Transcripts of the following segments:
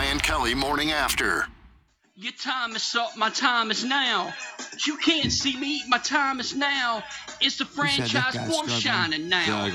Ryan Kelly Morning After. Your time is up, my time is now. You can't see me, my time is now. It's the franchise born shining now.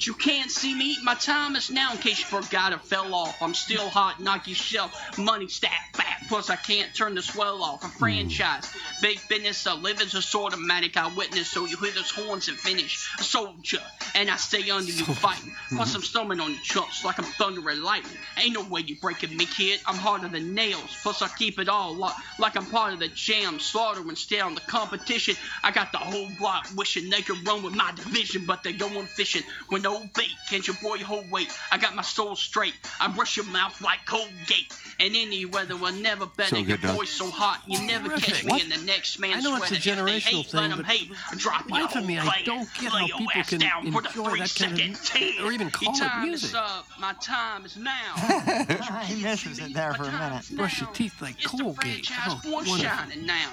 You can't see me, my time is now. In case you forgot or fell off, I'm still hot, knock your shelf. Money stack back, plus I can't turn the swell off. A franchise, hmm. big business, I live as a sort of manic eyewitness, so you hear those horns and finish. A soldier, and I stay under you fighting. Hmm. Plus I'm stumbling on your chumps like I'm thunder and lightning. Ain't no way you breaking me, kid. I'm harder than nails. Plus I keep it all locked like I'm part of the jam. Slaughter and stay on the competition. I got the whole block wishing they could run with my division, but they going fishing with no bait. Can't your boy hold weight? I got my soul straight. I brush your mouth like Colgate. And any weather will never better. So your good, Doug. voice so hot, you never catch me in the next man's I know it's a sweater. If they generational hate, let thing, 'em but hate. Drop your life of me, I don't get how people can down enjoy that kind of three-second tear. or even call it music. Up. My time is now. he misses it there for a minute. Brush your teeth like It's the Colgate. Oh, franchise Oh, wonderful. shining now.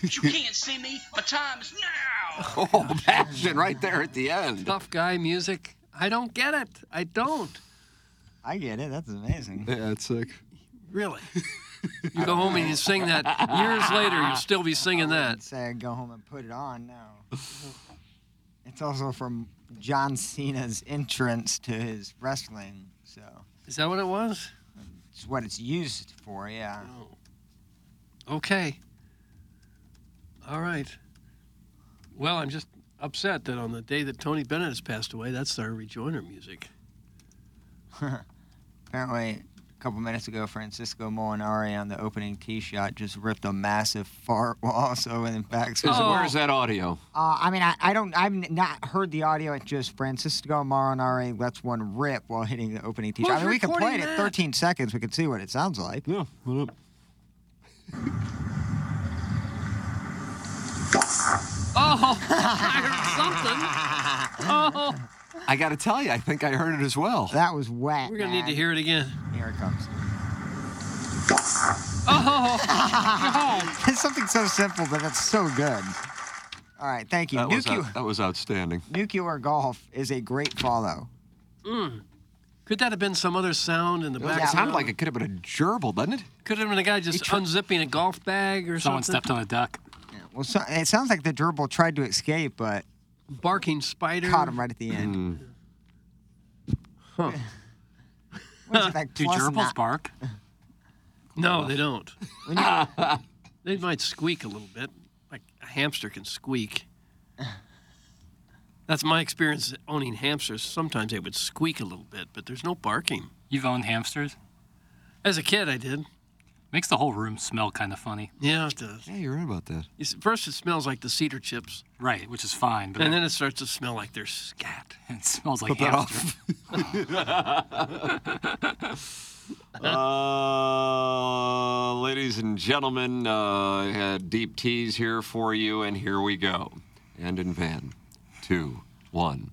You can't see me. My time is now. Oh, passion right there at the end. Tough guy music. I don't get it. I don't. I get it. That's amazing. Yeah, it's sick. Really. You go home and you sing that. Years later, you'll still be singing I that. would say I'd go home and put it on now. it's also from John Cena's entrance to his wrestling, so Is that what it was? it's what it's used for. Yeah. Oh. Okay. All right. Well, I'm just upset that on the day that Tony Bennett has passed away, that's our rejoinder music. Apparently, a couple minutes ago, Francisco Molinari on the opening tee shot just ripped a massive fart while also in the back. Is- Where's that audio? Uh, I mean, I, I don't, I've not heard the audio. It's just Francisco Molinari lets one rip while hitting the opening tee shot. I mean, we can play it at 13 seconds. We can see what it sounds like. Yeah, what up? Oh, I heard something. Oh, I got to tell you, I think I heard it as well. That was wet. we're going to need to hear it again. Here it comes. Oh, It's something so simple, but it's so good. All right, thank you. That was, Nuclear, out- that was outstanding. nuclear golf is a great follow. Mm. could that have been some other sound in the background? It sounded like it could have been a gerbil, doesn't it? Could have been a guy just unzipping a golf bag or something. Someone something. stepped on a duck. Well, so, it sounds like the gerbil tried to escape, but Barking spider. caught him right at the end. Hmm. What is it, like Do plus gerbils ni- bark? No, they don't. They might squeak a little bit, like a hamster can squeak. That's my experience owning hamsters. Sometimes they would squeak a little bit, but there's no barking. You've owned hamsters? As a kid, I did. Makes the whole room smell kind of funny. Yeah, it does. Yeah, you're right about that. You see, First, it smells like the cedar chips, Right, which is fine, but and then it starts to smell like their scat. it smells like Put that hamster. Uh, ladies and gentlemen, uh, had deep teas here for you, and here we go. And in van, two, one.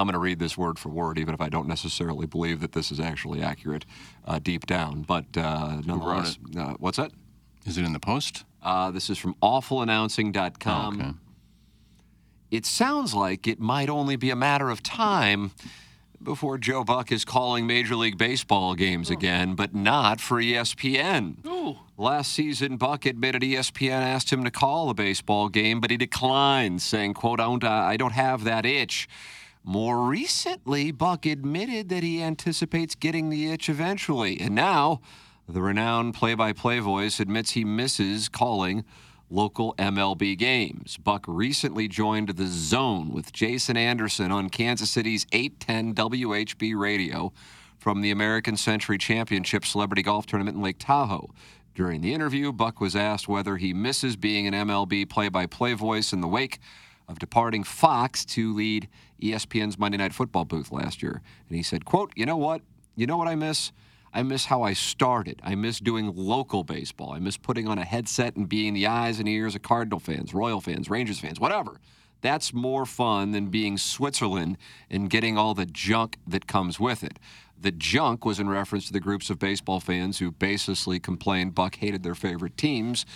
I'm going to read this word for word, even if I don't necessarily believe that this is actually accurate uh, deep down. But uh, nonetheless, uh, what's that? Is it in the post? Uh, this is from awfulannouncing.com. okay. It sounds like it might only be a matter of time before Joe Buck is calling Major League Baseball games again, but not for ESPN. Ooh. Last season, Buck admitted ESPN asked him to call a baseball game, but he declined, saying, quote, I don't, uh, I don't have that itch. More recently, Buck admitted that he anticipates getting the itch eventually. And now, the renowned play by play voice admits he misses calling local MLB games. Buck recently joined The Zone with Jason Anderson on Kansas City's 810 WHB radio from the American Century Championship Celebrity Golf Tournament in Lake Tahoe. During the interview, Buck was asked whether he misses being an MLB play by play voice in the wake of departing Fox to lead ESPN's Monday Night Football booth last year. And he said, quote, you know what? You know what I miss? I miss how I started. I miss doing local baseball. I miss putting on a headset and being the eyes and ears of Cardinal fans, Royal fans, Rangers fans, whatever. That's more fun than being Switzerland and getting all the junk that comes with it. The junk was in reference to the groups of baseball fans who baselessly complained Buck hated their favorite teams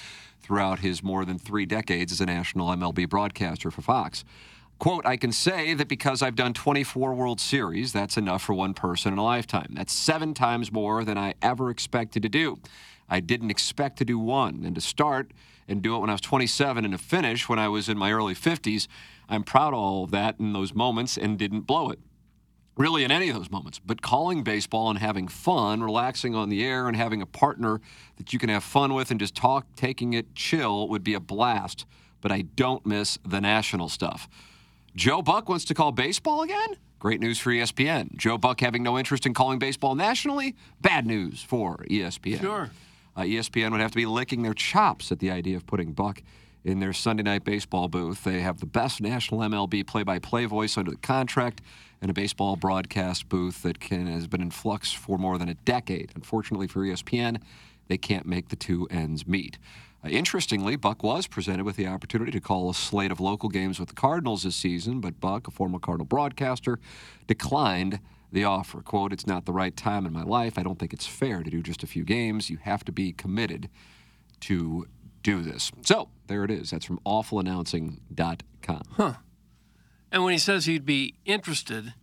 throughout his more than three decades as a national MLB broadcaster for Fox. Quote, I can say that because I've done 24 World Series, that's enough for one person in a lifetime. That's seven times more than I ever expected to do. I didn't expect to do one. And to start and do it when I was 27 and to finish when I was in my early 50s, I'm proud of all of that in those moments and didn't blow it. Really, in any of those moments. But calling baseball and having fun, relaxing on the air, and having a partner that you can have fun with and just talk, taking it chill would be a blast. But I don't miss the national stuff. Joe Buck wants to call baseball again? Great news for ESPN. Joe Buck having no interest in calling baseball nationally? Bad news for ESPN. Sure. Uh, ESPN would have to be licking their chops at the idea of putting Buck in their Sunday night baseball booth. They have the best national MLB play by play voice under the contract and a baseball broadcast booth that can, has been in flux for more than a decade. Unfortunately for ESPN, they can't make the two ends meet. Uh, interestingly, Buck was presented with the opportunity to call a slate of local games with the Cardinals this season, but Buck, a former Cardinal broadcaster, declined the offer. Quote, It's not the right time in my life. I don't think it's fair to do just a few games. You have to be committed to do this. So there it is. That's from awfulannouncing.com. Huh. And when he says he'd be interested,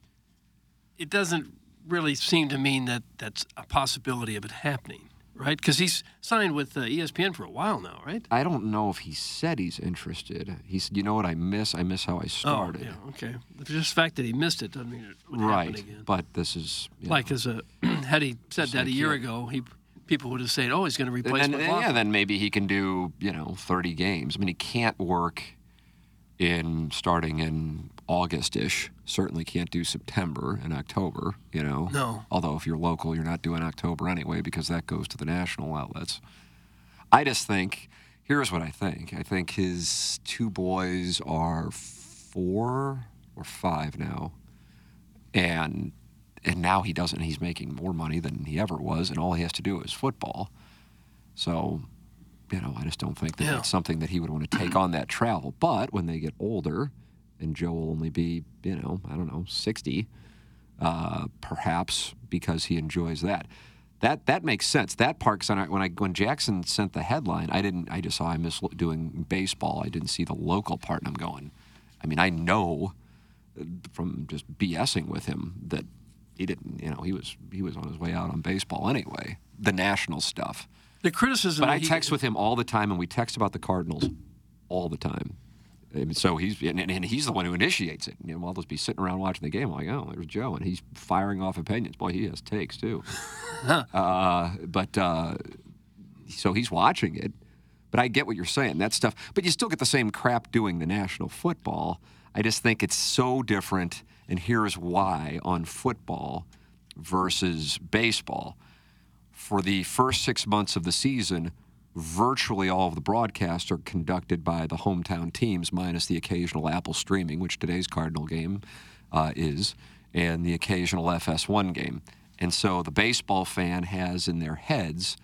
it doesn't really seem to mean that that's a possibility of it happening, right? Because he's signed with uh, ESPN for a while now, right? I don't know if he said he's interested. He said, "You know what I miss? I miss how I started." Oh, yeah, okay. Just the fact that he missed it doesn't mean it would right. happen again. But this is you Like, as a had he said that a year ago, he people would have said, "Oh, he's going to replace and then, McLaughlin." yeah, then maybe he can do you know 30 games. I mean, he can't work in starting in August-ish. Certainly can't do September and October. You know. No. Although if you're local, you're not doing October anyway because that goes to the national outlets. I just think here's what I think. I think his two boys are four or five now, and and now he doesn't. He's making more money than he ever was, and all he has to do is football. So, you know, I just don't think that Yeah. that's something that he would want to take on that travel. But when they get older, and Joe will only be, you know, I don't know, sixty, uh, perhaps because he enjoys that. That that makes sense. That part, 'cause when I, when I when Jackson sent the headline, I didn't. I just saw I miss doing baseball. I didn't see the local part, and I'm going. I mean, I know uh, from just BSing with him that he didn't. You know, he was he was on his way out on baseball anyway. The national stuff. the criticism. But I he- text with him all the time, and we text about the Cardinals all the time. And so he's and, and he's the one who initiates it. You know, I'll just be sitting around watching the game. I'm like, oh, there's Joe, and he's firing off opinions. Boy, he has takes too. uh, but uh, so he's watching it. But I get what you're saying. That stuff. But you still get the same crap doing the national football. I just think it's so different, and here's why on football versus baseball for the first six months of the season, virtually all of the broadcasts are conducted by the hometown teams, minus the occasional Apple streaming, which today's Cardinal game uh, is, and the occasional FS1 game. And so the baseball fan has in their heads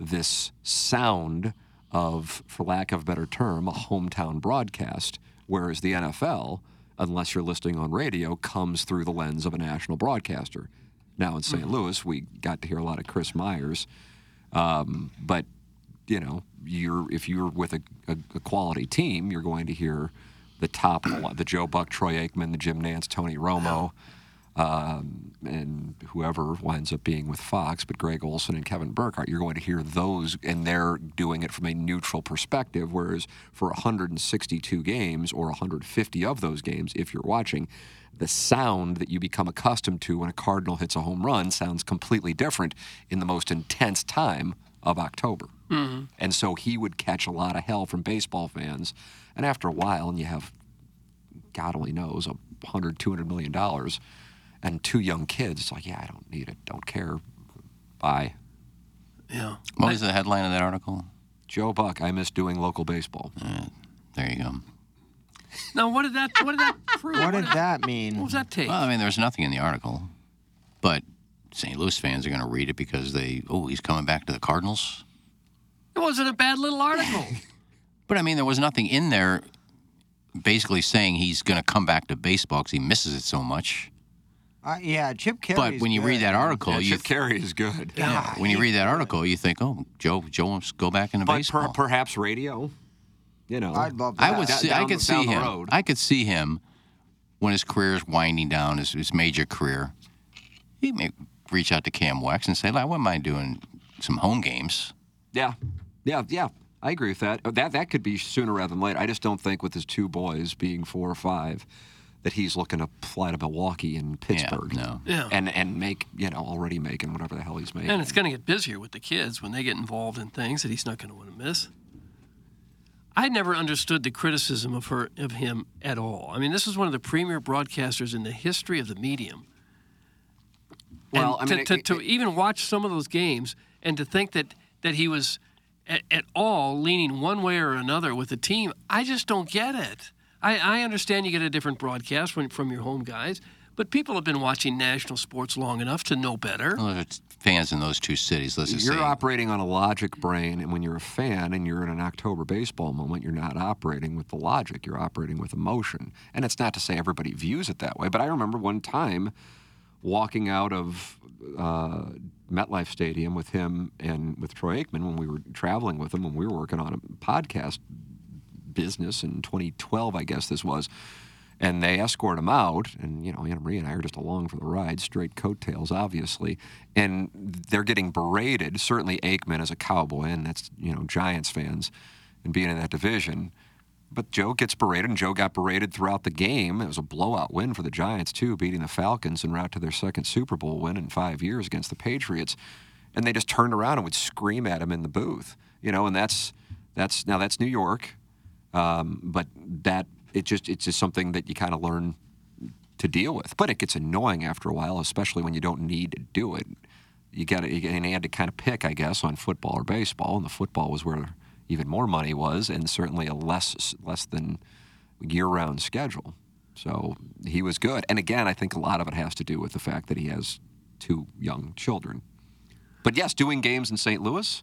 this sound of, for lack of a better term, a hometown broadcast, whereas the NFL, unless you're listening on radio, comes through the lens of a national broadcaster. Now in St. Louis, we got to hear a lot of Chris Myers, um, but you know, you're if you're with a, a, a quality team, you're going to hear the top, the Joe Buck, Troy Aikman, the Jim Nantz, Tony Romo, um, and whoever winds up being with Fox, but Greg Olsen and Kevin Burkhardt, you're going to hear those, and they're doing it from a neutral perspective. Whereas for 162 games or 150 of those games, if you're watching, the sound that you become accustomed to when a Cardinal hits a home run sounds completely different in the most intense time of October. Mm-hmm. And so he would catch a lot of hell from baseball fans. And after a while, and you have, God only knows, a hundred, two hundred million dollars, and two young kids, it's like, yeah, I don't need it, don't care. Bye. Yeah. What was the headline of that article? Joe Buck, I miss doing local baseball. there you go. Now, what did that? What did that prove? What did that mean? What was that take? Well, I mean, there's nothing in the article, but St. Louis fans are going to read it because they, oh, he's coming back to the Cardinals. It wasn't a bad little article. But I mean, there was nothing in there basically saying he's going to come back to baseball because he misses it so much. Uh, yeah, Chip Caray. but when you read that article, Yeah, you Chip Caray is good. yeah, when you read that article, you think, oh, Joe, Joe wants to go back into But baseball. per, perhaps radio, you know. I'd love I would Da- see, I could see him. road. I could see him when his career is winding down, his, his major career. He may reach out to Cam Wex and say, "I wouldn't mind doing some home games." Yeah, yeah, yeah. I agree with that. That that could be sooner rather than later. I just don't think with his two boys being four or five, that he's looking to fly to Milwaukee and Pittsburgh. no. Yeah. And and make you know already making whatever the hell he's making. And it's going to get busier with the kids when they get involved in things that he's not going to want to miss. I never understood the criticism of her of him at all. I mean, this is one of the premier broadcasters in the history of the medium. Well, and I mean, to, it- to, to even watch some of those games and to think that that he was at, at all leaning one way or another with the team, I just don't get it. I, I understand you get a different broadcast from, from your home guys, but people have been watching national sports long enough to know better. Well, there's fans in those two cities. Let's just you're say, operating on a logic brain, and when you're a fan and you're in an October baseball moment, you're not operating with the logic. You're operating with emotion. And it's not to say everybody views it that way, but I remember one time walking out of uh, MetLife Stadium with him and with Troy Aikman when we were traveling with him when we were working on a podcast business in 2012, I guess this was. And they escort him out, and you know, Anna Marie and I are just along for the ride, straight coattails, obviously. And they're getting berated. Certainly, Aikman as a cowboy, and that's you know Giants fans, and being in that division. But Joe gets berated, and Joe got berated throughout the game. It was a blowout win for the Giants too, beating the Falcons en route to their second Super Bowl win in five years against the Patriots. And they just turned around and would scream at him in the booth, you know. And that's that's now that's New York, um, but that it just it's just something that you kind of learn to deal with. But it gets annoying after a while, especially when you don't need to do it. You got to, and he had to kind of pick, I guess, on football or baseball, and the football was where even more money was, and certainly a less less than year-round schedule. So he was good, and again, I think a lot of it has to do with the fact that he has two young children. But yes, doing games in St. Louis.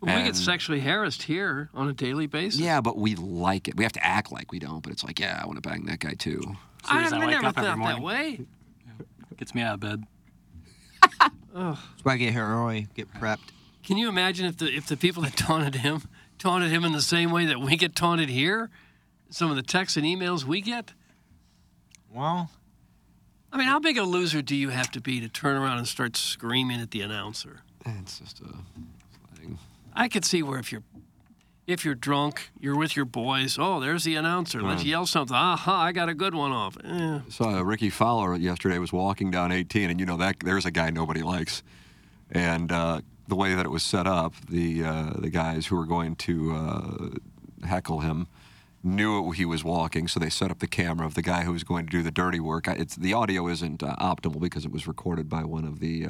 We get sexually harassed here on a daily basis. Yeah, but we like it. We have to act like we don't, but it's like, yeah, I want to bang that guy too. I As I haven't wake never up every thought that morning. way. Gets me out of bed. That's why I get here early, get prepped. Can you imagine if the if the people that taunted him taunted him in the same way that we get taunted here? Some of the texts and emails we get. Well, I mean, how big a loser do you have to be to turn around and start screaming at the announcer? It's just a thing. I could see where if you're if you're drunk, you're with your boys. Oh, there's the announcer. Let's yell something. Aha! I got a good one off. Eh. Saw Rickie Fowler yesterday was walking down 18, and you know that there's a guy nobody likes, and uh, the way that it was set up, the uh, the guys who were going to uh, heckle him knew he was walking, so they set up the camera of the guy who was going to do the dirty work. It's the audio isn't uh, optimal because it was recorded by one of the.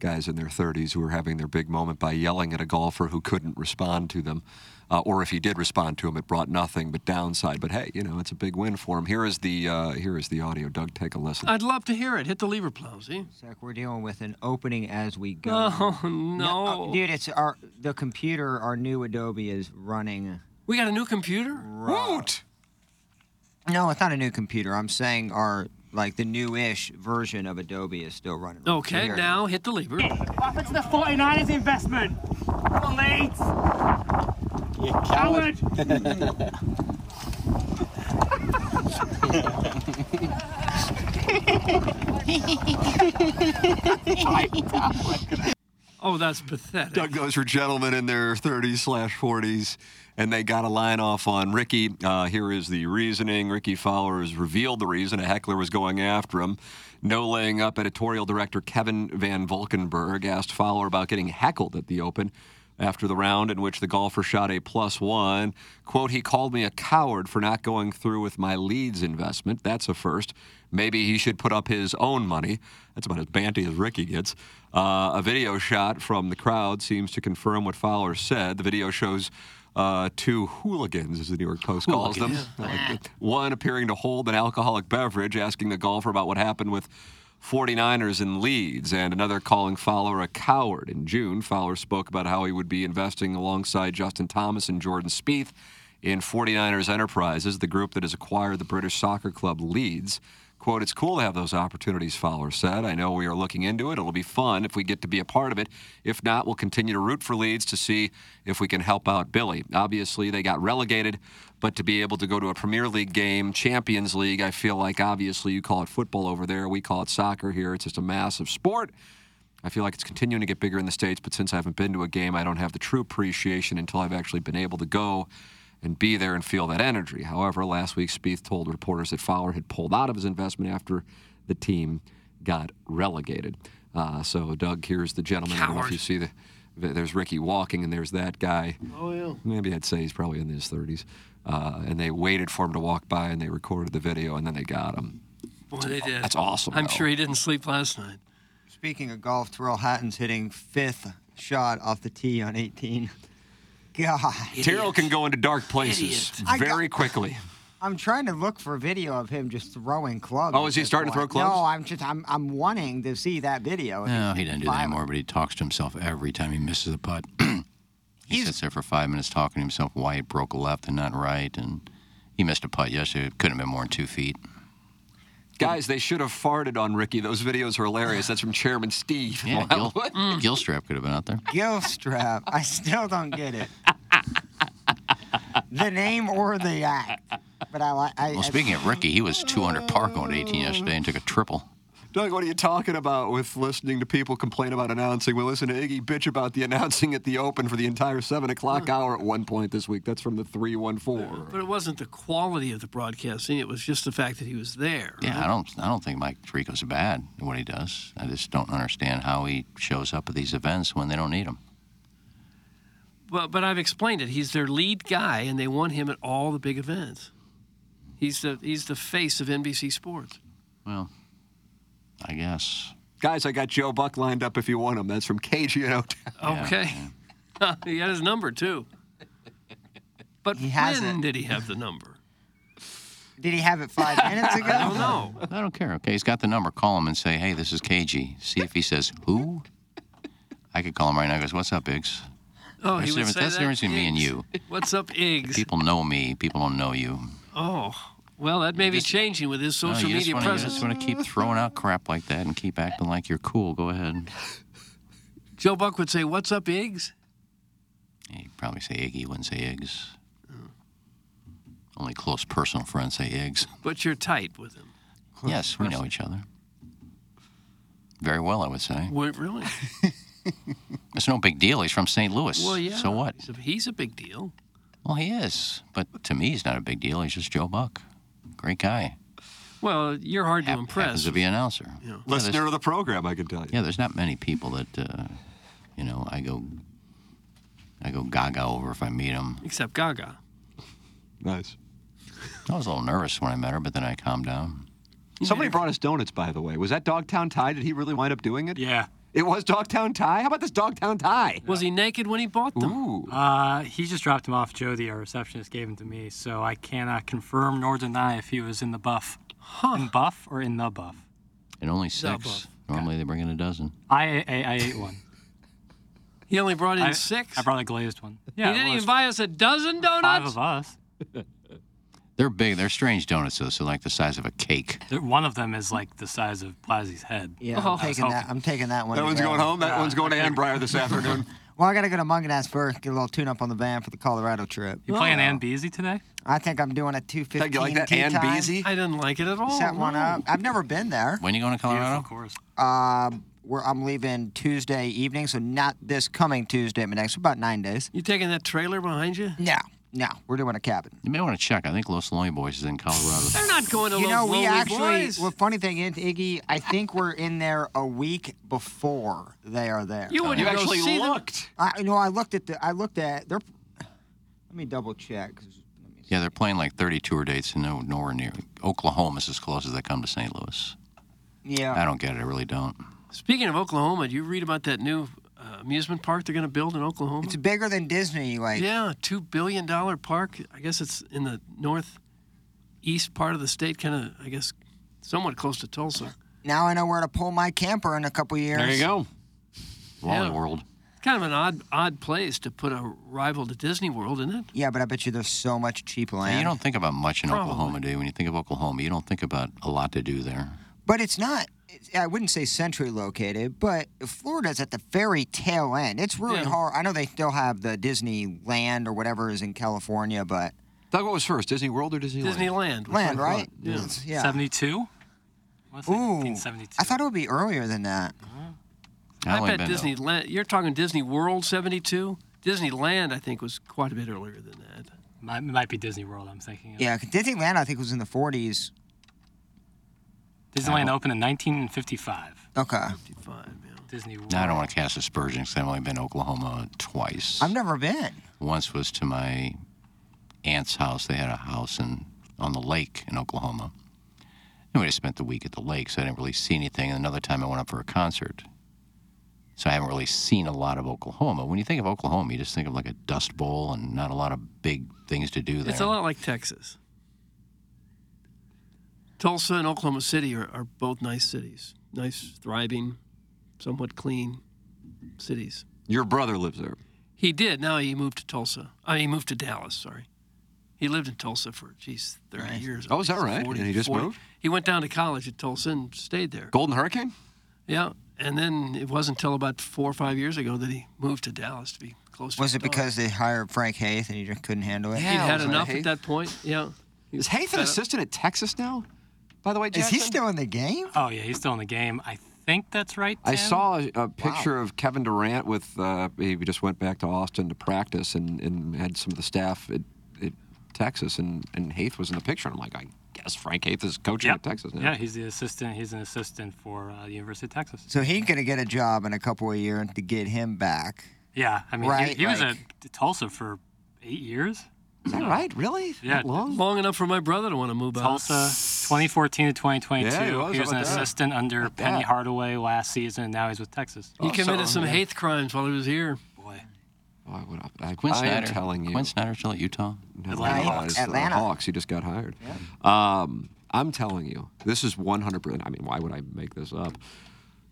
Guys in their 30s who were having their big moment by yelling at a golfer who couldn't respond to them. Uh, or if he did respond to him, it brought nothing but downside. But hey, you know, it's a big win for him. Here is the uh, here is the audio. Doug, take a listen. I'd love to hear it. Hit the lever plow. See? Zach, we're dealing with an opening as we go. Oh no! uh, dude, it's our the computer. Our new Adobe is running. We got a new computer. Woot! No, it's not a new computer. I'm saying our like the new-ish version of Adobe is still running. Okay, here it now hit the lever. Offer to the 49ers investment. Come on, Leeds. You coward. Oh, that's pathetic. Doug, those were gentlemen in their 30s slash 40s, and they got a line off on Rickie. Uh, here is the reasoning. Rickie Fowler has revealed the reason a heckler was going after him. No laying up. Editorial director Kevin Van Valkenburg asked Fowler about getting heckled at the Open after the round in which the golfer shot a plus one. Quote, he called me a coward for not going through with my Leeds investment. That's a first. Maybe he should put up his own money. That's about as banty as Rickie gets. Uh, a video shot from the crowd seems to confirm what Fowler said. The video shows uh, two hooligans, as the New York Post calls them. Like, one appearing to hold an alcoholic beverage, asking the golfer about what happened with 49ers in Leeds, and another calling Fowler a coward. In June, Fowler spoke about how he would be investing alongside Justin Thomas and Jordan Spieth in 49ers Enterprises, the group that has acquired the British soccer club Leeds. Quote, it's cool to have those opportunities, Fowler said. I know we are looking into it. It'll be fun if we get to be a part of it. If not, we'll continue to root for Leeds to see if we can help out Billy. Obviously, they got relegated, but to be able to go to a Premier League game, Champions League, I feel like obviously you call it football over there. We call it soccer here. It's just a massive sport. I feel like it's continuing to get bigger in the States, but since I haven't been to a game, I don't have the true appreciation until I've actually been able to go and be there and feel that energy. However, last week, Spieth told reporters that Fowler had pulled out of his investment after the team got relegated. Uh, so, Doug, here's the gentleman. I don't know if you see the. There's Rickie walking, and there's that guy. Oh, yeah. Maybe I'd say he's probably in his 30s. Uh, and they waited for him to walk by, and they recorded the video, and then they got him. Boy, they did. That's awesome. I'm though. sure he didn't sleep last night. Speaking of golf, Tyrrell Hatton's hitting fifth shot off the tee on 18. God. Tyrrell can go into dark places I got- very quickly. I'm trying to look for a video of him just throwing clubs. Oh, is he at this starting to throw clubs? No, I'm just I'm I'm wanting to see that video. No, he doesn't do that anymore, but he talks to himself every time he misses a putt. he sits there for five minutes talking to himself why it broke left and not right. And he missed a putt yesterday. It couldn't have been more than two feet. Guys, they should have farted on Rickie. Those videos are hilarious. That's from Chairman Steve. Yeah, Gil, what? Mm, Gilstrap could have been out there. Gilstrap. I still don't get it. the name or the act. But I like. I, Well, I- speaking of Rickie, he was 200 par going to 18 yesterday and took a triple. Doug, what are you talking about with listening to people complain about announcing? We listen to Iggy bitch about the announcing at the Open for the entire 7 o'clock hour at one point this week. That's from the 314. But it wasn't the quality of the broadcasting; it was just the fact that he was there. Yeah, I don't, I don't think Mike Tirico's bad at what he does. I just don't understand how he shows up at these events when they don't need him. But but I've explained it. He's their lead guy, and they want him at all the big events. He's the he's the face of NBC Sports. Well, I guess. Guys, I got Joe Buck lined up if you want him. That's from KG and O-Town. Okay, he had his number too. But He has when it. did he have the number? Did he have it five minutes ago? I don't know. I don't care. Okay, he's got the number. Call him and say, hey, this is KG. See if he says, who? I could call him right now. He goes, what's up, Biggs? Oh, That's he the would difference- say that's the that? difference between me and Iggs. you. What's up, Iggs? People know me. People don't know you. Oh, well, that may be changing with his social no, media wanna, You just want to keep throwing out crap like that and keep acting like you're cool. Go ahead. Joe Buck would say, "What's up, Iggs?" He'd probably say Iggy. He wouldn't say Iggs. Oh. Only close personal friends say Iggs. But you're tight with him. yes, we know each other. Very well, I would say. What, really? It's no big deal. He's from St. Louis. Well, yeah. So what? He's a, he's a big deal. Well, he is. But to me, he's not a big deal. He's just Joe Buck. Great guy. Well, you're hard to Happens impress. to be an announcer. Yeah. Listener of the program, I can tell you. Yeah, there's not many people that, uh, you know, I go, I go gaga over if I meet them. Except Gaga. Nice. I was a little nervous when I met her, but then I calmed down. Somebody brought us donuts, by the way. Was that Dogtown Tie? Did he really wind up doing it? Yeah. It was Dogtown Tie? How about this Dogtown Tie? Was he naked when he bought them? Ooh. Uh, he just dropped him off. Jody, our receptionist, gave him to me, so I cannot confirm nor deny if he was in the buff. In buff or in the buff? And only Double. six. Normally they bring in a dozen. I, I, I ate one. He only brought in I, six. I brought a glazed one. Yeah, he didn't even buy us a dozen donuts. five of us. They're big. They're strange donuts, though. So like the size of a cake. There- One of them is like the size of Blasie's head. Yeah, Oh. I'm taking that. I'm taking that one. That one's go. going home. That one's going to Annbriar this afternoon. Well, I got to go to Mungenast first, get a little tune up on the van for the Colorado trip. You playing Ann Beasy today? I think I'm doing a 215 You like that, Ann. Beasy? I didn't like it at all. Set one up. I've never been there. When you going to Colorado? Of course. Um, we're, I'm leaving Tuesday evening, so not this coming Tuesday, but next about nine days. You taking that trailer behind you? No, no, we're doing a cabin. You may want to check. I think Los Lonely Boys is in Colorado. They're not going to You Los know, we Lonely actually. Boys. Well, funny thing is, Iggy, I think we're in there a week before they are there. You wouldn't You actually see them. looked. I know. I looked at the. I looked at. They're. Let me double check. me. Yeah, they're playing like 30 tour dates and no, nowhere near. Oklahoma's as close as they come to St. Louis. Yeah. I don't get it. I really don't. Speaking of Oklahoma, do you read about that new amusement park they're going to build in Oklahoma? It's bigger than Disney. Like. yeah, two billion dollar park. I guess it's in the northeast part of the state, kind of. I guess somewhat close to Tulsa. Now I know where to pull my camper in a couple years. There you go. Wally Yeah. World. Kind of an odd, odd place to put a rival to Disney World, isn't it? Yeah, but I bet you there's so much cheap land. Yeah, you don't think about much in Probably. Oklahoma, do you? When you think of Oklahoma, you don't think about a lot to do there. But it's not. It's- I wouldn't say centrally located, but Florida's at the very tail end. It's really Yeah. hard. I know they still have the Disneyland or whatever is in California, but Doug, what was first, Disney World or Disneyland? Disneyland. land, right? Yeah. It's- yeah. 72? What's it? Ooh, 1972. I thought it would be earlier than that. I only bet Disneyland. You're talking Disney World '72. Disneyland, I think, was quite a bit earlier than that. Might, it might be Disney World, I'm thinking. of. Yeah, 'cause Disneyland I think was in the 40s. Disneyland opened in 1955. Okay. 55, yeah. Disney World. Now, I don't want to cast aspersions 'cause I've only been to Oklahoma twice. I've never been. Once was to my aunt's house. They had a house in on the lake in Oklahoma. And we just spent the week at the lake, so I didn't really see anything. And another time I went up for a concert. So I haven't really seen a lot of Oklahoma. When you think of Oklahoma, you just think of like a dust bowl and not a lot of big things to do there. It's a lot like Texas. Tulsa and Oklahoma City are, are both nice cities. Nice, thriving, somewhat clean cities. Your brother lives there. He did. Now he moved to Tulsa. I mean, he moved to Dallas, sorry. He lived in Tulsa for, geez, 30 years. Oh, is that right? 40, And he just 40. moved? He went down to college at Tulsa and stayed there. Golden Hurricane? Yeah. And then it wasn't until about four or five years ago that he moved to Dallas to be close to Was it daughter. because they hired Frank Haith and he just couldn't handle it? He'd had enough Haith? at that point? Yeah. Is was Haith an assistant at Texas now? By the way, Is he still in the game? Oh, yeah, he's still in the game. I think that's right. I saw a, a picture of Kevin Durant with. Uh, he just went back to Austin to practice and, and had some of the staff at, at Texas, and, and Haith was in the picture. And I'm like, I guess Frank Haith is coaching Yep. at Texas now. Yeah, he's the assistant. He's an assistant for uh, the University of Texas. So he's gonna get a job in a couple of years to get him back. Yeah, I mean, he- Right, he, was like- at Tulsa for eight years. Is that right? Really? Yeah, That long? Long enough for my brother to want to move out. Tulsa, 2014 to 2022. Yeah, he was. How an about that? assistant under About Penny that? Hardaway last season, and now he's with Texas. He Oh, committed so- some yeah. hate crimes while he was here. Boy, Why would I, I, Quin I am telling you. Quin Snyder still at Utah. No, Atlanta no, Hawks. Atlanta. Hawks. He just got hired. Um, I'm telling you, this is 100%. I mean, why would I make this up?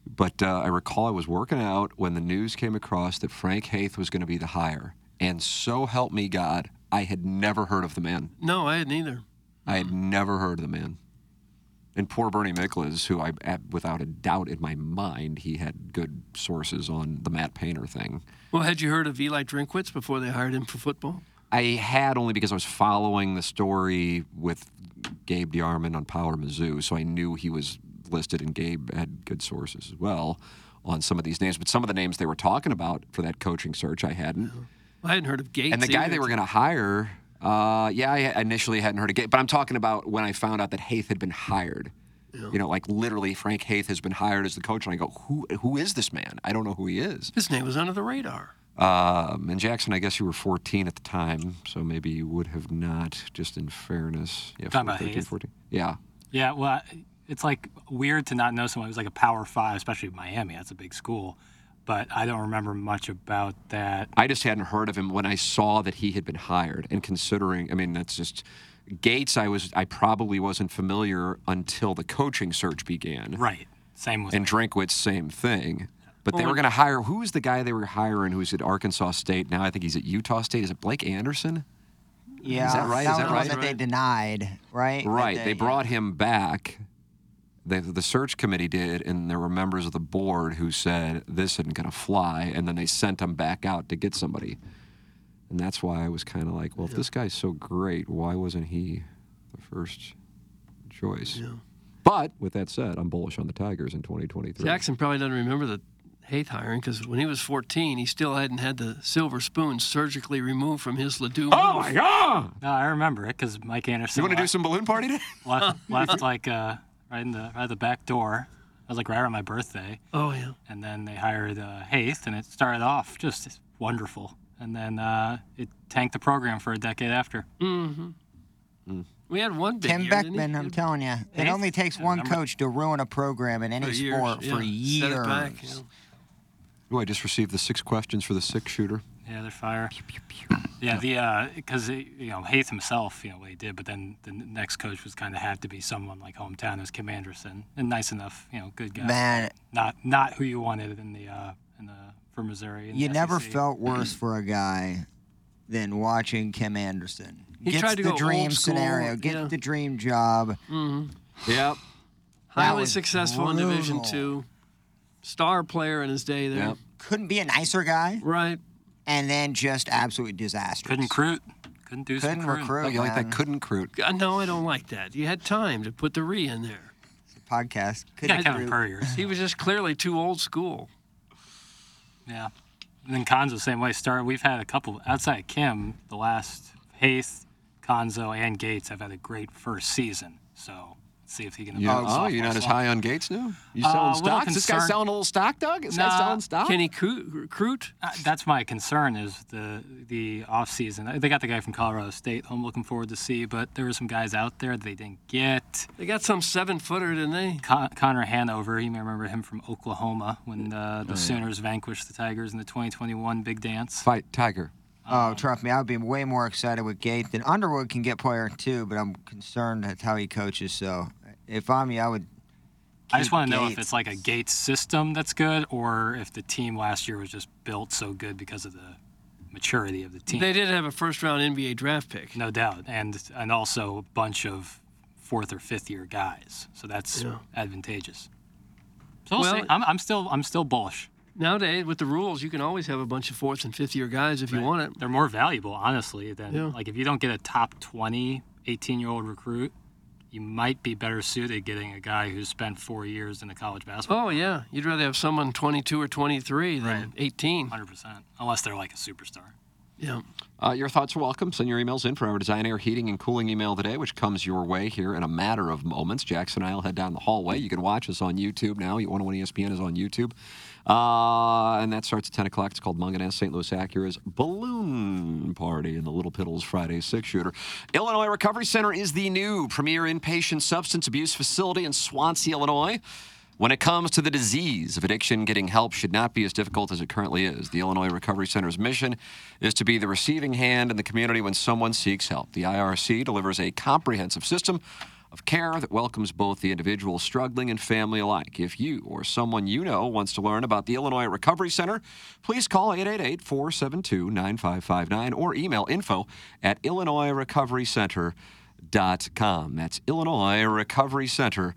But uh, I recall I was working out when the news came across that Frank Haith was going to be the hire. And so help me God, I had never heard of the man. No, I hadn't either. I had never heard of the man. And poor Bernie Miklasz, who I, without a doubt in my mind, he had good sources on the Matt Painter thing. Well, had you heard of Eli Drinkwitz before they hired him for football? I had only because I was following the story with Gabe DeArmond on Power Mizzou, so I knew he was listed, and Gabe had good sources as well on some of these names. But some of the names they were talking about for that coaching search, I hadn't. I hadn't heard of Gates. and the guy either. they were going to hire, uh, yeah, I initially hadn't heard of Gabe, but I'm talking about when I found out that Haith had been hired. You know, like literally, Frank Haith has been hired as the coach, and I go, "Who? Who is this man? I don't know who he is." His name was under the radar. Um, and Jackson, I guess you were 14 at the time, so maybe you would have not, just in fairness. Yeah, Talking about 13, Hayes? 14. Yeah. Yeah, well, it's like weird to not know someone who's like a Power Five, especially Miami. That's a big school, but I don't remember much about that. I just hadn't heard of him when I saw that he had been hired. And considering, I mean, that's just Gates. I was, I probably wasn't familiar until the coaching search began. Right. Same with And Drinkwitz, same thing. But they were going to hire. Who was the guy they were hiring? Who's at Arkansas State now? I think he's at Utah State. Is it Blake Anderson? Yeah, Is that right? That Is that was the one right? that they denied, right? That Right. They brought him back. The, the search committee did, and there were members of the board who said this isn't going to fly, and then they sent him back out to get somebody. And that's why I was kind of like, well, if this guy's so great, why wasn't he the first choice? Yeah. But with that said, I'm bullish on the Tigers in 2023. Jackson probably doesn't remember the Haith hiring because when he was 14, he still hadn't had the silver spoon surgically removed from his Ledoux. Oh my God! No, I remember it because Mike Anderson. You want to do some balloon party today? left, left like uh, right in the right at the back door. I was like right around my birthday. Oh yeah. And then they hired uh, Haith, and it started off just wonderful. And then uh, it tanked the program for a decade after. Mm-hmm. We had one big Tim year, didn't he? Beckman, I'm telling you, it Eighth? only takes one coach to ruin a program in any For years, sport for yeah. Set it years. back, yeah. Oh, I just received the six questions for the six shooter. Yeah, they're fire. Yeah, the because you know Haith himself, you know what he did, but then the next coach was kind of had to be someone like hometown as Kim Anderson, and nice enough, you know, good guy. Man. not not who you wanted in the uh, in the for Missouri. in You the never SEC. felt worse for a guy than watching Kim Anderson. He Gets tried to the go dream old scenario, get yeah. the dream job. Mm-hmm. Yep. Highly was successful in Division. Two, star player in his day there. Yep. Couldn't be a nicer guy, Right. And then just absolutely disastrous. Couldn't recruit. Couldn't do Couldn't some recruit. Oh, you like that man. couldn't recruit? Uh, No, I don't like that. You had time to put the re in there. podcast. Yeah, Couldn't Kevin recruit. Purriers. He was just clearly too old school. Yeah. And then Cuonzo the same way. Started. We've had a couple outside of Kim. The last Haith, Cuonzo, and Gates have had a great first season. So let's see if he can. Yeah. avoid Oh, you're sophomore not as slump. high on Gates now? You Uh, selling a little stocks? This guy's concerned. selling a little stock, Doug? Is Nah, that selling stock? Can he cru- recruit? Uh, that's my concern is the the off season. They got the guy from Colorado State. who I'm looking forward to see, but there were some guys out there they didn't get. They got some seven footer, didn't they? Con- Connor Vanover, you may remember him from Oklahoma when uh, Oh, the Sooners vanquished the Tigers in the 2021 Big Dance. Fight Tiger. Oh, trust me, I would be way more excited with Gate than Underwood can get player too, but I'm concerned at how he coaches. So if I'm you, I would. I just want to know if it's like a Gates system that's good, or if the team last year was just built so good because of the maturity of the team. They did have a first round NBA draft pick. no doubt, and and also a bunch of fourth or fifth year guys, so that's Yeah. advantageous. So we'll Well- see. I'm, I'm still I'm still bullish. Nowadays, with the rules, you can always have a bunch of fourth and fifth year guys if you want it. They're more valuable, honestly, than Yeah. like if you don't get a top 20 18 year old recruit, you might be better suited getting a guy who's spent four years in a college basketball. Oh yeah, you'd rather have someone 22 or 23 than Right. 18. 100%, unless they're like a superstar. Yeah. Uh, your thoughts are welcome. Send your emails in for our Design Air Heating and Cooling email today, which comes your way here in a matter of moments. Jackson and I will head down the hallway. You can watch us on YouTube now. 101 ESPN is on YouTube. Uh, and that starts at 10 o'clock. It's called Mungenast St. Louis Acura's Balloon Party in the Little Piddles Friday six shooter. Illinois Recovery Center is the new premier inpatient substance abuse facility in Swansea, Illinois. When it comes to the disease of addiction, getting help should not be as difficult as it currently is. The Illinois Recovery Center's mission is to be the receiving hand in the community when someone seeks help. The IRC delivers a comprehensive system of care that welcomes both the individual struggling and family alike. If you or someone you know wants to learn about the Illinois Recovery Center, please call 888 472 9559 or email info at illinoisrecoverycenter.com. That's Illinois Recovery Center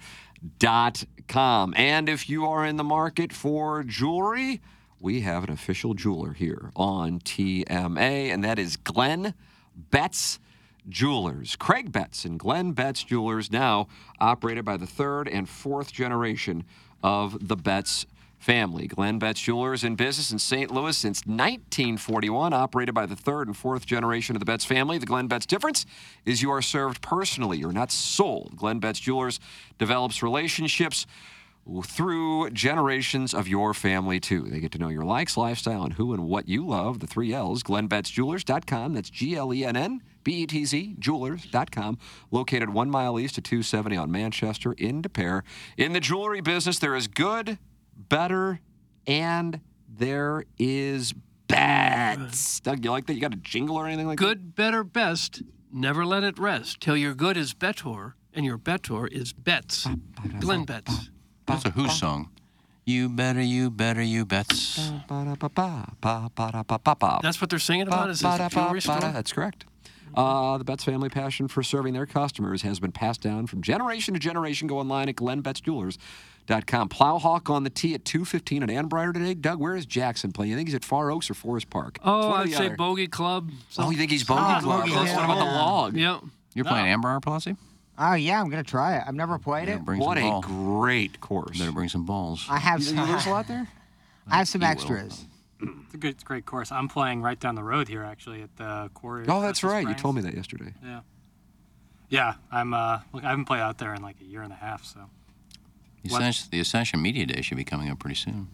dot com. And if you are in the market for jewelry, we have an official jeweler here on TMA, and that is Glenn Betz Jewelers. Craig Betz and Glenn Betz Jewelers, now operated by the third and fourth generation of the Betz family. Glenn Betz Jewelers in business in St. Louis since 1941, operated by the third and fourth generation of the Betz family. The Glenn Betz difference is you are served personally, you're not sold. Glenn Betz Jewelers develops relationships through generations of your family, too. They get to know your likes, lifestyle, and who and what you love. The three L's, GlennBetzJewelers.com. That's G L E N N B E T Z, jewelers.com. Located one mile east of 270 on Manchester in Des Peres. In the jewelry business, there is good, better, and there is bats. Doug, you like that? You got a jingle or anything like that? Good, better, best. Never let it rest till your good is better and your better is Betz. Glenn Betz. That's a Who song. You better, you better, you bets. That's what they're singing about. Is this a jewelry store? That's correct. Uh, the Betz family passion for serving their customers has been passed down from generation to generation. Go online at GlennBetzJewelers.com. Plowhawk on the tee at 2.15 at Annbriar today. Doug, where is Jackson playing? You think he's at Far Oaks or Forest Park? It's Oh, one or I'd say other. bogey club. Oh, you think he's bogey Oh, club? bogey, What yeah. about the log? Yep. You're playing Amber Pelosi? Oh yeah, I'm gonna try it. I've never played it. Bring What some a ball. great course. Better bring some balls. I have You, some. you lose a lot there? I have some You will. extras. It's a good, it's a great course. I'm playing right down the road here, actually, at the quarry. Oh, that's right. You told me that yesterday. Yeah. Yeah, I'm. Uh, look, I haven't played out there in like a year and a half. So The What? Ascension, the Ascension Media Day should be coming up pretty soon.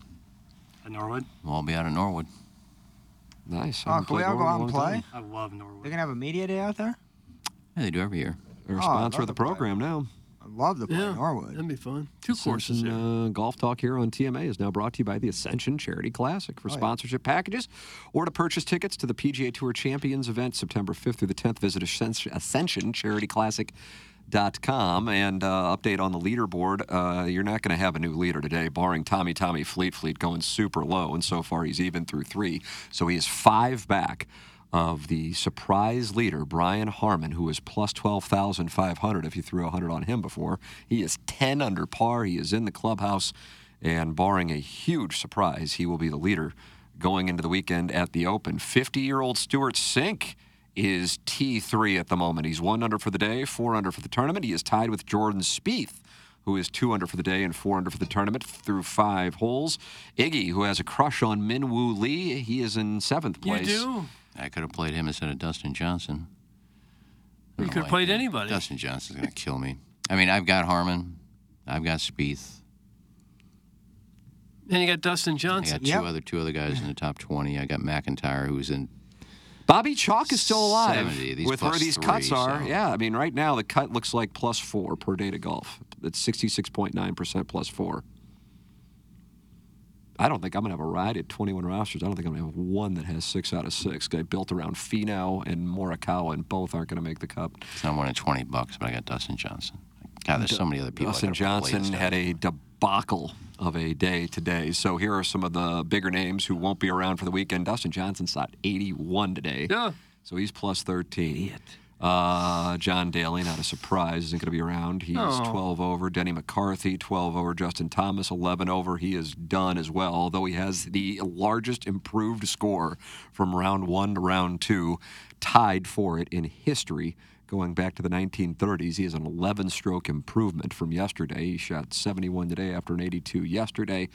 at Norwood, We'll all be out of Norwood. Nice. Oh, Haven't can we played all go Norwood out in a and long play? time. I love Norwood. They're gonna have a media day out there. Yeah, they do every year. They're a Oh, sponsor love of the to play. program now. I'd love the play Yeah. Norwood. That'd be fun. Two courses Ascension, here. uh, Golf Talk here on TMA is now brought to you by the Ascension Charity Classic. For Oh, yeah. sponsorship packages or to purchase tickets to the PGA Tour Champions event September 5th through the 10th, visit Ascen- AscensionCharityClassic.com and uh, update on the leaderboard. Uh, you're not going to have a new leader today, barring Tommy Tommy Fleet Fleet going super low, and so far he's even through three. So he is five back of the surprise leader, Brian Harman, who is plus 12,500 if you threw 100 on him before. He is 10 under par. He is in the clubhouse, and barring a huge surprise, he will be the leader going into the weekend at the Open. 50 year old Stewart Cink is T3 at the moment. He's one under for the day, four under for the tournament. He is tied with Jordan Spieth who is two under for the day and four under for the tournament through five holes. Iggy, who has a crush on Min Woo Lee, he is in seventh place. You do? I could have played him instead of Dustin Johnson. You could have like played him. anybody. Dustin Johnson's going to kill me. I mean, I've got Harman. I've got Spieth. And you got Dustin I Johnson. got two other two other guys in the top 20. I got MacIntyre, who's in Bobby Chalk is still alive 70, these with where plus these three, cuts are. so- Yeah, I mean, right now the cut looks like plus four per day to golf. It's 66.9% plus four. I don't think I'm going to have a ride at 21 rosters. I don't think I'm going to have one that has six out of six. I built around Finau and Morikawa, and both aren't going to make the cup. So I'm winning 20 bucks, but I got Dustin Johnson. God, there's so many other people. Dustin Johnson had a debacle of a day today. So here are some of the bigger names who won't be around for the weekend. Dustin Johnson shot 81 today. Yeah. So he's plus 13. Uh, John Daly, not a surprise, isn't going to be around. He's Oh. 12 over. Denny McCarthy, 12 over. Justin Thomas, 11 over. He is done as well, although he has the largest improved score from round one to round two, tied for it in history. Going back to the 1930s, he has an 11 stroke improvement from yesterday. He shot 71 today after an 82 yesterday.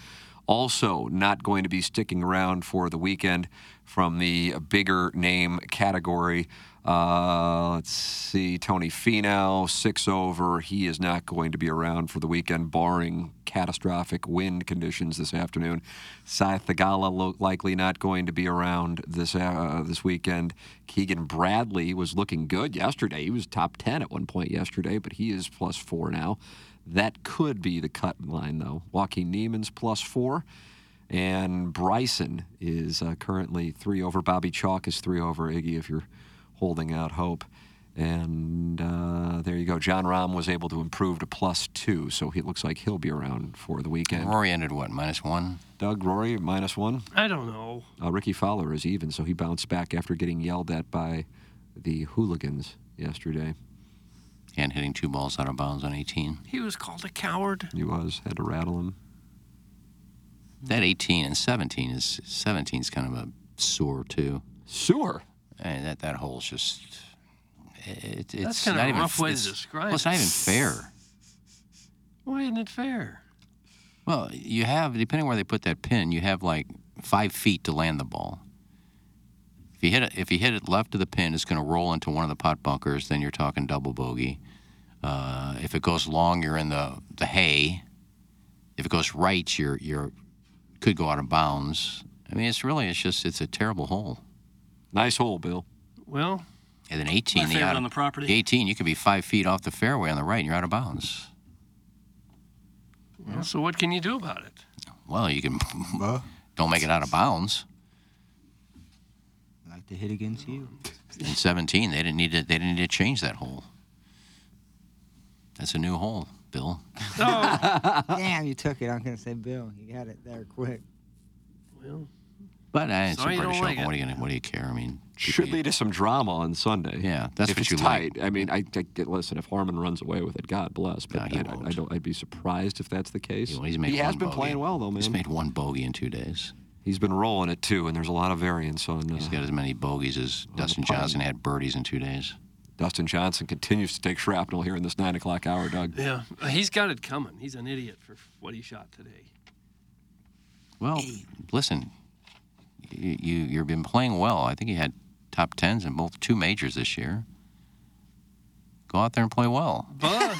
Also, not going to be sticking around for the weekend from the bigger name category. Uh, let's see, Tony Finau, six over. He is not going to be around for the weekend, barring catastrophic wind conditions this afternoon. Sahith Theegala likely not going to be around this uh, this weekend. Keegan Bradley was looking good yesterday. He was top ten at one point yesterday, but he is plus four now. That could be the cut line, though. Joaquin Niemann's plus four. And Bryson is uh, currently three over. Bobby Chalk is three over. Iggy, if you're holding out hope. And uh, there you go. Jon Rahm was able to improve to plus two, so he looks like he'll be around for the weekend. Rory ended what, minus one? Doug Rory, minus one. I don't know. Uh, Rickie Fowler is even, so he bounced back after getting yelled at by the hooligans yesterday. And hitting two balls out of bounds on 18. He was called a coward. He was, had to rattle him. That 18 and 17 is 17 is kind of a sewer too. Sewer. And that that hole's just it, it's That's kind of not a even rough way to describe Well, it's not even fair. Why isn't it fair? Well, you have depending where they put that pin, you have like five feet to land the ball. If you hit it, if you hit it left of the pin, it's going to roll into one of the pot bunkers. Then you're talking double bogey. Uh, if it goes long, you're in the the hay. If it goes right, you're you're could go out of bounds. I mean, it's really it's just it's a terrible hole. Nice hole, Bill. Well, And then 18, the favorite out on the property. 18, you could be five feet off the fairway on the right, and you're out of bounds. well, so what can you do about it? Well, you can don't make it out of bounds. like to hit against you. In 17, they didn't need to. They didn't need to change that hole. That's a new hole, Bill. Oh. Damn, you took it. I'm gonna say Bill. You got it there quick. Well, But uh, it's Sorry a you British don't like Open. What it. are you gonna? What do you care? I mean, should lead to some drama on Sunday. Yeah, that's if what it's you like. tight. I mean, I, I listen. If Harman runs away with it, God bless. But No, he I, I, I don't. I'd be surprised if that's the case. Well, he's made he has one been bogey. playing well though, man. He's made one bogey in two days. He's been rolling it too, and there's a lot of variance on. Uh, He's got as many bogeys as Dustin. Johnson had birdies in two days. Dustin Johnson continues to take shrapnel here in this nine o'clock hour, Doug. Yeah, he's got it coming. He's an idiot for what he shot today. Well, listen, you, you you've been playing well. I think you had top tens in both two majors this year. Go out there and play well. But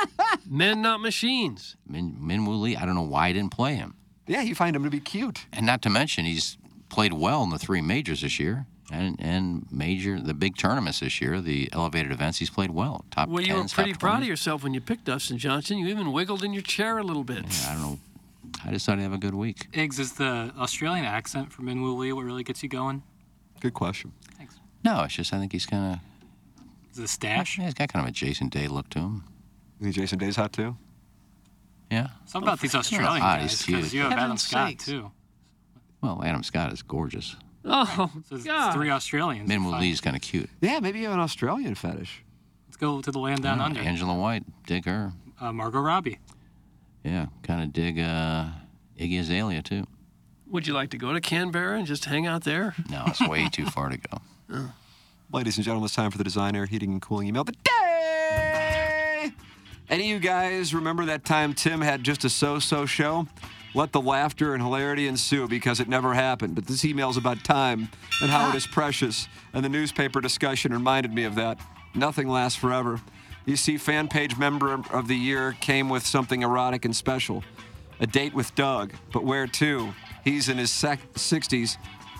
men, not machines. Min Min Woo Lee, I don't know why I didn't play him. Yeah, you find him to be cute. And not to mention, he's played well in the three majors this year, and and major the big tournaments this year, the elevated events. He's played well. Top Well, you were pretty proud of yourself when you picked Dustin Johnson. You even wiggled in your chair a little bit. Yeah, I don't know. I decided to have a good week. Iggs, is the Australian accent from Min Woo Lee what really gets you going? Good question. Thanks. No, it's just I think he's kind of. Is it a stash? Yeah, he's got kind of a Jason Day look to him. You think Jason Day's hot too? Yeah. Something about these Australian hot, guys, because you have Adam Heaven's Scott sakes. too. Well, Adam Scott is gorgeous. Oh, So it's God. three Australians. Min Woo Lee's kind of cute. Yeah, maybe you have an Australian fetish. Let's go to the land down Yeah, under. Angela White, dig her. Uh, Margot Robbie. Yeah, kind of dig uh, Iggy Azalea too. Would you like to go to Canberra and just hang out there? No, it's way too far to go. Ladies and gentlemen, it's time for the Design Air Heating and Cooling email of the day. Any of you guys remember that time Tim had just a so-so show? Let the laughter and hilarity ensue because it never happened. But this email is about time and how it is precious. And the newspaper discussion reminded me of that. Nothing lasts forever. You see, fan page member of the year came with something erotic and special. A date with Doug, but where to? He's in his sec- 60s.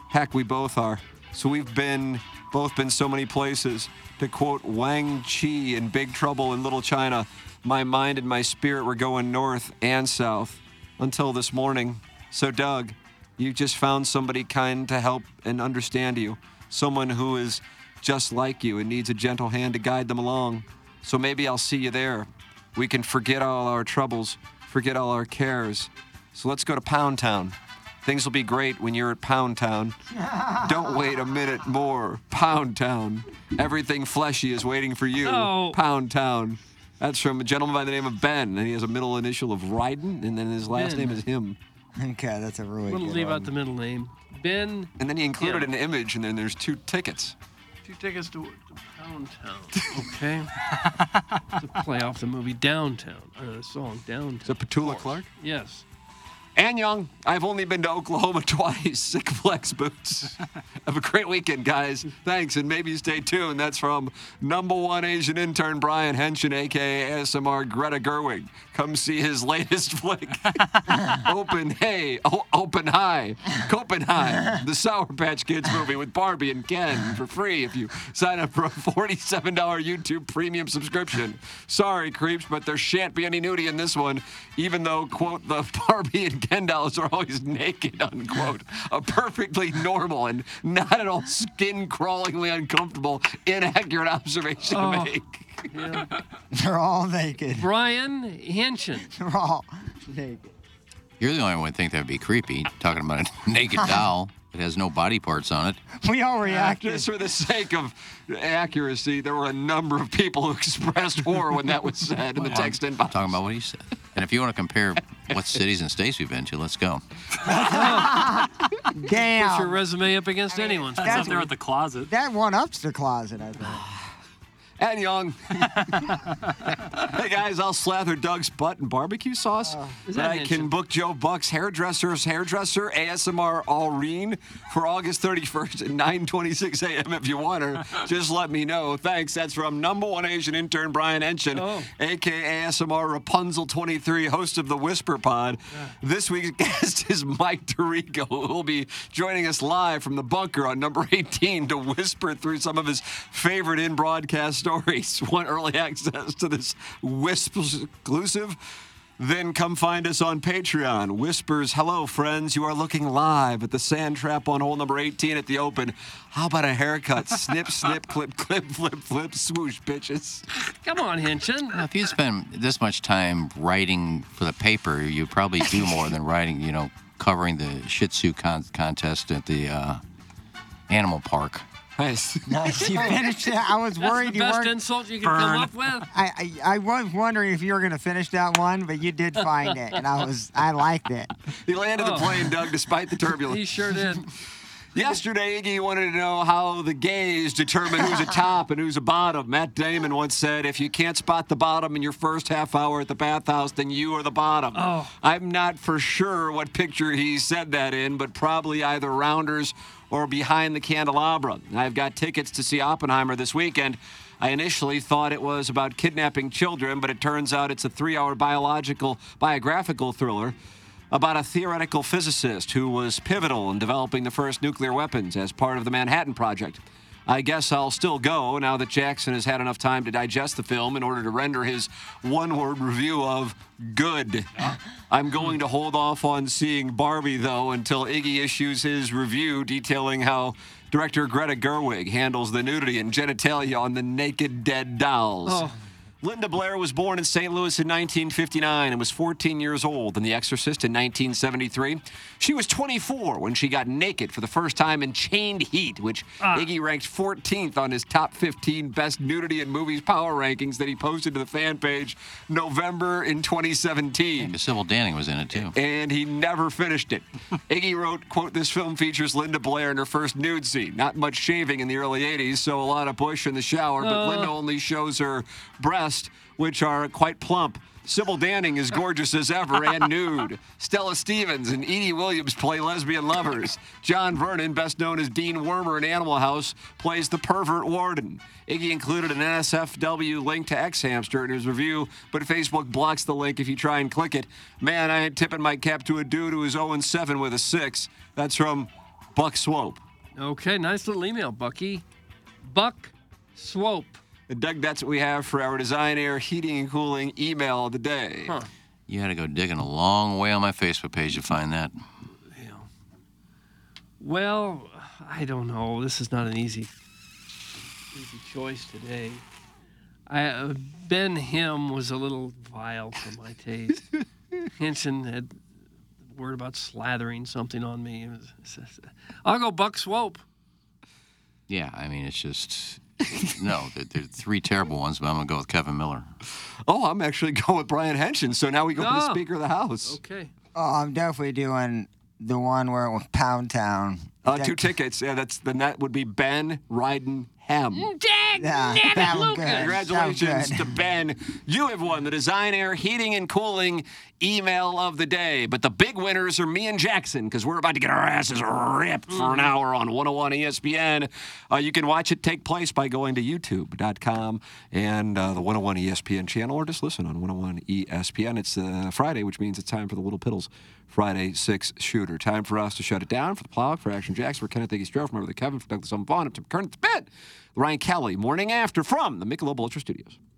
Heck, we both are. So we've been both been so many places. To quote Wang Chi in Big Trouble in Little China, my mind and my spirit were going north and south until this morning. So Doug, you just found somebody kind to help and understand you. Someone who is just like you and needs a gentle hand to guide them along. So maybe I'll see you there. We can forget all our troubles, forget all our cares. So let's go to Pound Town. Things will be great when you're at Pound Town. Don't wait a minute more. Pound Town. Everything fleshy is waiting for you. No. Pound Town. That's from a gentleman by the name of Ben, and he has a middle initial of Ryden, and then his last Ben. name is him. Okay, that's a really We'll good leave one. out the middle name. Ben, And then he included Yeah. an image, and then there's two tickets. two tickets to, to Pound Town. Okay. to play off the movie Downtown, or the song Downtown. Is it Petula Clark? Yes. And Young, I've only been to Oklahoma twice. Sick flex boots. Have a great weekend, guys. Thanks, and maybe stay tuned. That's from number one Asian intern Brian Henshin, aka ASMR Greta Gerwig. Come see his latest flick. open, hey, o- open high, Copenhagen, the Sour Patch Kids movie with Barbie and Ken for free if you sign up for a $47 YouTube premium subscription. Sorry, creeps, but there shan't be any nudity in this one, even though, quote, the Barbie and Ken dolls are always naked, unquote. A perfectly normal and not at all skin crawlingly uncomfortable, inaccurate observation Oh. to make. They're all naked. Brian Henshin. They're all naked. You're the only one who think that'd be creepy, talking about a naked doll that has no body parts on it. We all reacted. Just for the sake of accuracy, there were a number of people who expressed horror when that was said in the text inbox. Talking about what he said. And if you want to compare what cities and states we've been to, let's go. Damn. Put your resume up against anyone's. That's That's up there what- with the closet. That one ups the closet, I think. And Young. hey guys, I'll slather Doug's butt in barbecue sauce. That I can book Joe Buck's hairdresser's hairdresser, ASMR Allreen, for August 31st at 9:26 a.m. If you want her, just let me know. Thanks. That's from number one Asian intern Brian Enchin, Oh. aka ASMR Rapunzel 23, host of the Whisper Pod. This week's guest is Mike Tirico, who will be joining us live from the bunker on number 18 to whisper through some of his favorite in broadcast stories. Want early access to this Wisp exclusive? Then come find us on Patreon. Whispers, hello, friends. You are looking live at the Sand Trap on hole number 18 at the Open. How about a haircut? snip, snip, clip, clip, flip, flip, swoosh, bitches. Come on, Hinchin. Now, if you spend this much time writing for the paper, you probably do more than writing, you know, covering the Shih Tzu con- contest at the uh, animal park. Nice. Nice. You finished it. I was That's worried the you best weren't. insult you could come up with. I, I I was wondering if you were gonna finish that one, but you did find it, and I was I liked it. He landed the oh. plane, Doug, despite the turbulence. He sure did. Yesterday, Iggy wanted to know how the gays determine who's a top and who's a bottom. Matt Damon once said, if you can't spot the bottom in your first half hour at the bathhouse, then you are the bottom. Oh. I'm not for sure what picture he said that in, but probably either Rounders or Behind the Candelabra. I've got tickets to see Oppenheimer this weekend. I initially thought it was about kidnapping children, but it turns out it's a three hour biological, biographical thriller about a theoretical physicist who was pivotal in developing the first nuclear weapons as part of the Manhattan Project. I guess I'll still go now that Jackson has had enough time to digest the film in order to render his one word review of good. I'm going to hold off on seeing Barbie, though, until Iggy issues his review detailing how director Greta Gerwig handles the nudity and genitalia on the naked dead dolls. Oh. Linda Blair was born in St. Louis in 1959 and was 14 years old in The Exorcist in 1973. She was 24 when she got naked for the first time in Chained Heat, which ah. Iggy ranked 14th on his top 15 best nudity in movies power rankings that he posted to the fan page November in 2017. Sybil Danning was in it too. And he never finished it. Iggy wrote, quote, this film features Linda Blair in her first nude scene. Not much shaving in the early 80s, so a lot of bush in the shower, but Oh. Linda only shows her breasts, which are quite plump. Sybil Danning is gorgeous as ever and nude. Stella Stevens and Edie Williams play lesbian lovers. John Vernon, best known as Dean Wormer in Animal House, plays the pervert warden. Iggy included an NSFW link to X Hamster in his review, but Facebook blocks the link if you try and click it. Man, I ain't tipping my cap to a dude who is 0 7 with a 6. That's from Buck Swope. Okay, nice little email, Bucky. Buck Swope. And Doug, that's what we have for our Design Air Heating and Cooling email of the day. You had to go digging a long way on my Facebook page to find that. Well, I don't know. This is not an easy, easy choice today. I, uh, ben Him was a little vile for my taste. Henson had the word about slathering something on me. I'll go Buck Swope. Yeah, I mean, it's just. no, there, there are three terrible ones, but I'm going to go with Kevin Miller. Oh, I'm actually going with Brian Henson. So now we go to the Oh. Speaker of the House. Okay. Oh, I'm definitely doing the one where it was Pound Town. Uh, two tickets. Yeah, that's the net would be Ben Ryden Hem. Yeah, that was good. Congratulations to. Ben. You have won the Design Air Heating and Cooling email of the day. But the big winners are me and Jackson because we're about to get our asses ripped for an hour on 101 ESPN. Uh, you can watch it take place by going to youtube.com and uh, the 101 ESPN channel or just listen on 101 ESPN. It's uh, Friday, which means it's time for the Little Piddles Friday six shooter. Time for us to shut it down for the plow, for Action Jacks, for Kenneth Iggy from the Kevin, for Douglas Vaughn, up to Kern, Ben. Ryan Kelly, morning after from the Michelob Ultra Studios.